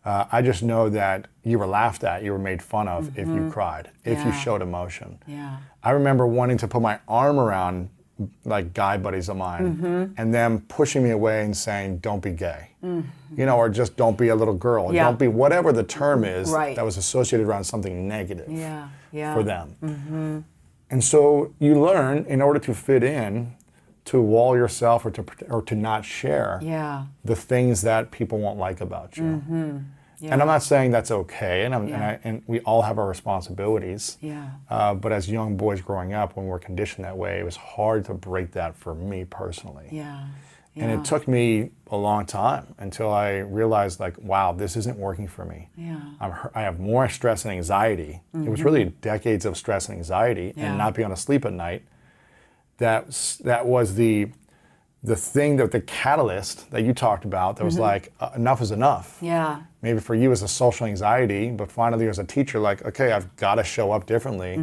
uh, I just know that you were laughed at, you were made fun of if you cried, if you showed emotion. Yeah. I remember wanting to put my arm around like guy buddies of mine Mm-hmm. and them pushing me away and saying, don't be gay. You know, or just don't be a little girl. Mm-hmm. Yeah. Don't be whatever the term is Right. that was associated around something negative Yeah. Yeah. for them. And so you learn in order to fit in to wall yourself or to or to not share Yeah. the things that people won't like about you. And I'm not saying that's okay, and, I'm, and, I, and we all have our responsibilities. Yeah. Uh, but as young boys growing up, when we're conditioned that way, it was hard to break that for me personally. Yeah. And it took me a long time until I realized, like, wow, this isn't working for me. Yeah. I'm, I have more stress and anxiety. It was really decades of stress and anxiety Mm-hmm. Yeah. and not being able to sleep at night. That was, that was the the thing that the catalyst that you talked about that was like uh, enough is enough. Mm-hmm. Yeah. Maybe for you as a social anxiety, but finally as a teacher, like okay, I've got to show up differently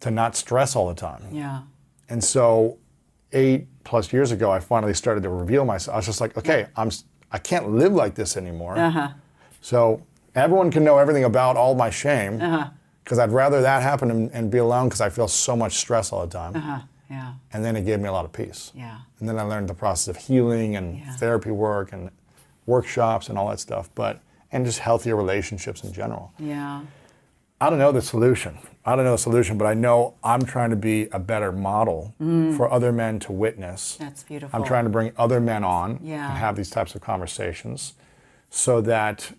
to not stress all the time. Yeah. And so, eight plus years ago, I finally started to reveal myself. I was just like, okay, I'm, I can't live like this anymore. Uh-huh. So everyone can know everything about all my shame, Uh-huh. Because I'd rather that happen and, and be alone because I feel so much stress all the time. Uh-huh. Yeah. And then it gave me a lot of peace. Yeah. And then I learned the process of healing and Yeah. therapy work and workshops and all that stuff, but and just healthier relationships in general. Yeah. I don't know the solution. I don't know the solution, but I know I'm trying to be a better model for other men to witness. Mm. That's beautiful. I'm trying to bring other men on Yeah. and have these types of conversations so that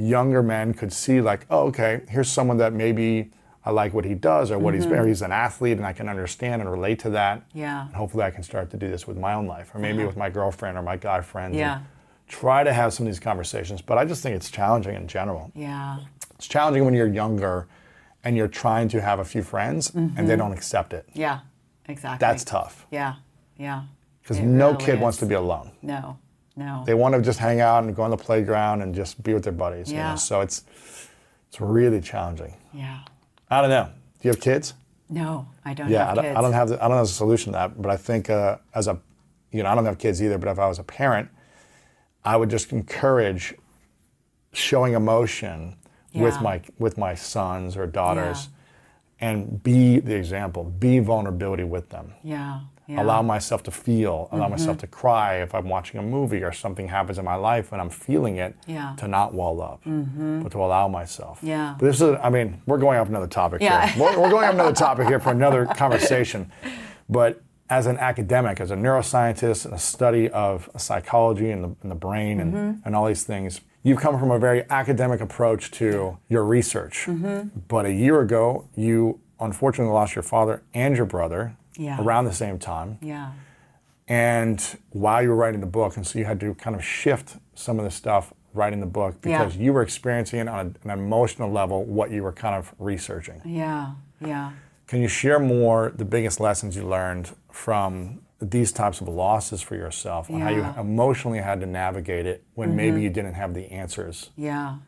younger men could see like, oh, okay, here's someone that maybe I like what he does or what he's or he's an athlete and I can understand and relate to that. Mm-hmm. Yeah. And hopefully I can start to do this with my own life or maybe with my girlfriend or my guy friends. Yeah. Try to have some of these conversations, but I just think it's challenging in general. Yeah. It's challenging when you're younger and you're trying to have a few friends and Mm-hmm. they don't accept it. Yeah. Exactly. That's tough Yeah. Yeah. because no really kid wants to be alone. No. No. They want to just hang out and go on the playground and just be with their buddies. You Yeah. know? So it's it's really challenging. yeah. I don't know. Do you have kids? No, I don't yeah, have I don't, kids. I don't have the, I don't have a solution to that. But I think uh, as a you know I don't have kids either. But if I was a parent, I would just encourage showing emotion with my with my sons or daughters, and be the example. Be vulnerability with them. Yeah. Yeah. Mm-hmm. allow myself to feel, allow myself to cry if I'm watching a movie or something happens in my life and I'm feeling it, Yeah. Mm-hmm. to not wall up, but to allow myself. Yeah. But this is, I mean, we're going off another topic Yeah. here. We're, we're going off another topic here for another conversation. But as an academic, as a neuroscientist, and a study of psychology and the, and the brain and, Mm-hmm. and all these things, you've come from a very academic approach to your research. Mm-hmm. But a year ago, you unfortunately lost your father and your brother Yeah. around the same time. Yeah. And while you were writing the book, and so you had to kind of shift some of the stuff writing the book because Yeah. you were experiencing on an emotional level what you were kind of researching. Yeah. Yeah. Can you share more the biggest lessons you learned from these types of losses for yourself and how you emotionally had to navigate it when mm-hmm. maybe you didn't have the answers? Yeah.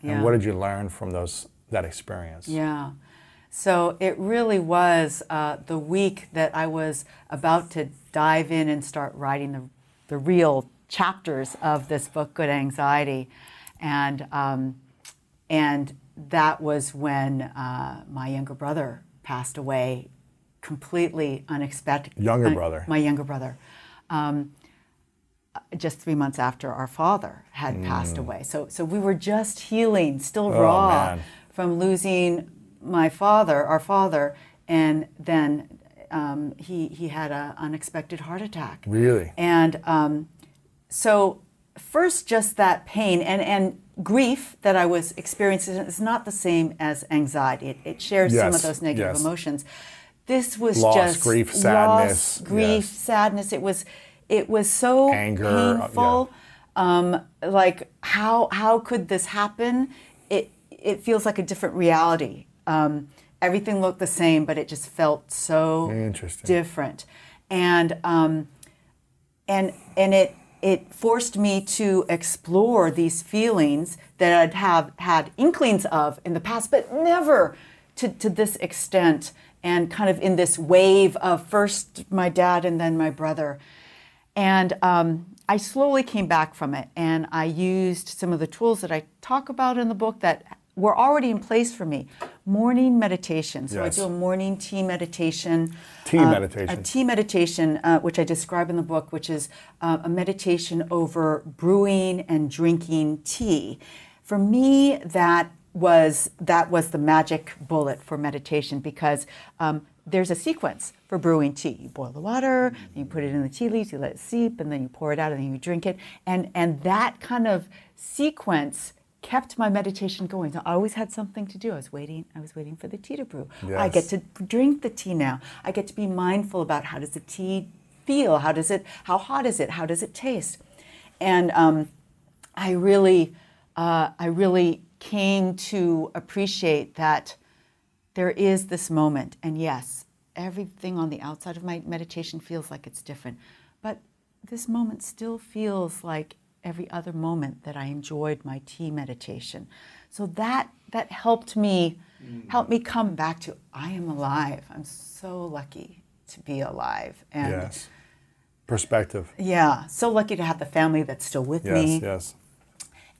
Yeah. And what did you learn from those that experience? Yeah. So it really was uh, the week that I was about to dive in and start writing the, the real chapters of this book, Good Anxiety. And, um, and that was when uh, my younger brother passed away completely unexpected. Younger un- brother. My younger brother. Um, just three months after our father had passed away. So, so we were just healing, still raw man. from losing my father, our father, and then um, he he had an unexpected heart attack. Really? And um, so, first, just that pain and, and grief that I was experiencing is not the same as anxiety. It, it shares some of those negative yes. emotions. This was Loss, just grief, loss, sadness, grief, yes. sadness. It was, it was so Anger, uh, painful. Um, like how how could this happen? It it feels like a different reality. Um, everything looked the same, but it just felt so different, and um, and and it it forced me to explore these feelings that I'd have had inklings of in the past, but never to, to this extent and kind of in this wave of first my dad and then my brother. And um, I slowly came back from it and I used some of the tools that I talk about in the book that were already in place for me. Morning meditation. So Yes. I do a morning tea meditation. Tea uh, meditation. A tea meditation, uh, which I describe in the book, which is uh, a meditation over brewing and drinking tea. For me, that was that was the magic bullet for meditation because um, there's a sequence for brewing tea. You boil the water, you put it in the tea leaves, you let it seep, and then you pour it out, and then you drink it. And and that kind of sequence kept my meditation going. So I always had something to do. I was waiting. I was waiting for the tea to brew. I get to drink the tea now. I get to be mindful about how does the tea feel? How does it? How hot is it? How does it taste? And um, I really, uh, I really came to appreciate that there is this moment, and yes, everything on the outside of my meditation feels like it's different, but this moment still feels like every other moment that I enjoyed my tea meditation. So that that helped me help me come back to I am alive. I'm so lucky to be alive. And Yes. Perspective. yeah, so lucky to have the family that's still with Yes, me. yes.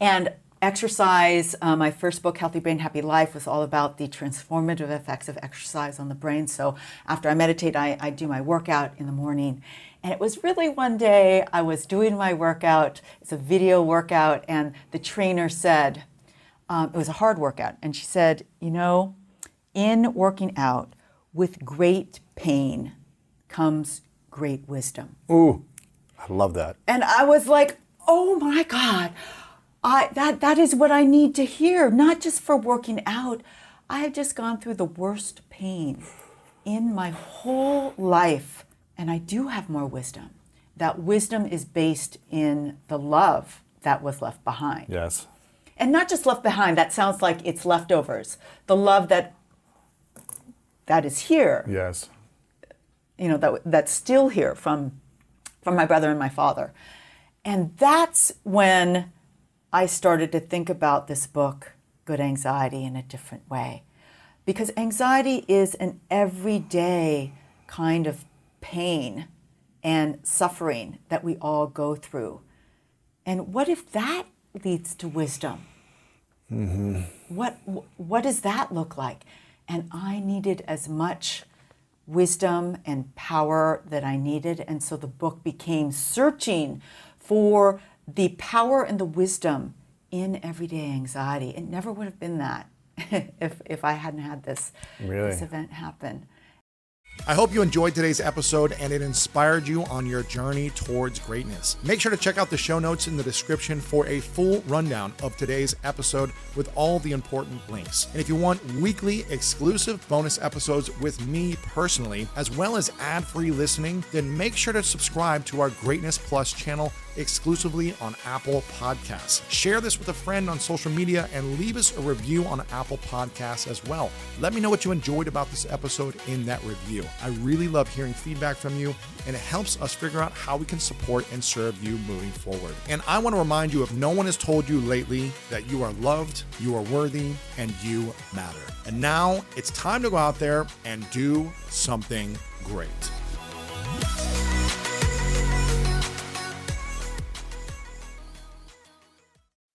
And exercise, uh, my first book, Healthy Brain, Happy Life, was all about the transformative effects of exercise on the brain. So after I meditate, I, I do my workout in the morning. And it was really one day I was doing my workout, it's a video workout, and the trainer said, um, it was a hard workout, and she said, You know, in working out with great pain comes great wisdom. Ooh, I love that. And I was like, oh my God, I, that, that is what I need to hear, not just for working out. I have just gone through the worst pain in my whole life, and I do have more wisdom. That wisdom is based in the love that was left behind. Yes. And not just left behind, that sounds like it's leftovers. The love that that is here Yes. you know that that's still here from from my brother and my father and that's when i started to think about this book good anxiety in a different way because anxiety is an everyday kind of pain and suffering that we all go through. And what if that leads to wisdom? Mm-hmm. What what does that look like? And i needed as much wisdom and power that i needed and so the book became searching for the power and the wisdom in everyday anxiety. It never would have been that if if i hadn't had this Really? this event happen I hope you enjoyed today's episode and it inspired you on your journey towards greatness. Make sure to check out the show notes in the description for a full rundown of today's episode with all the important links. And if you want weekly exclusive bonus episodes with me personally, as well as ad free listening, then make sure to subscribe to our Greatness Plus channel exclusively on Apple Podcasts. Share this with a friend on social media and leave us a review on Apple Podcasts as well. Let me know what you enjoyed about this episode in that review. I really love hearing feedback from you, and it helps us figure out how we can support and serve you moving forward. And I want to remind you if no one has told you lately that you are loved, you are worthy, and you matter. And now it's time to go out there and do something great.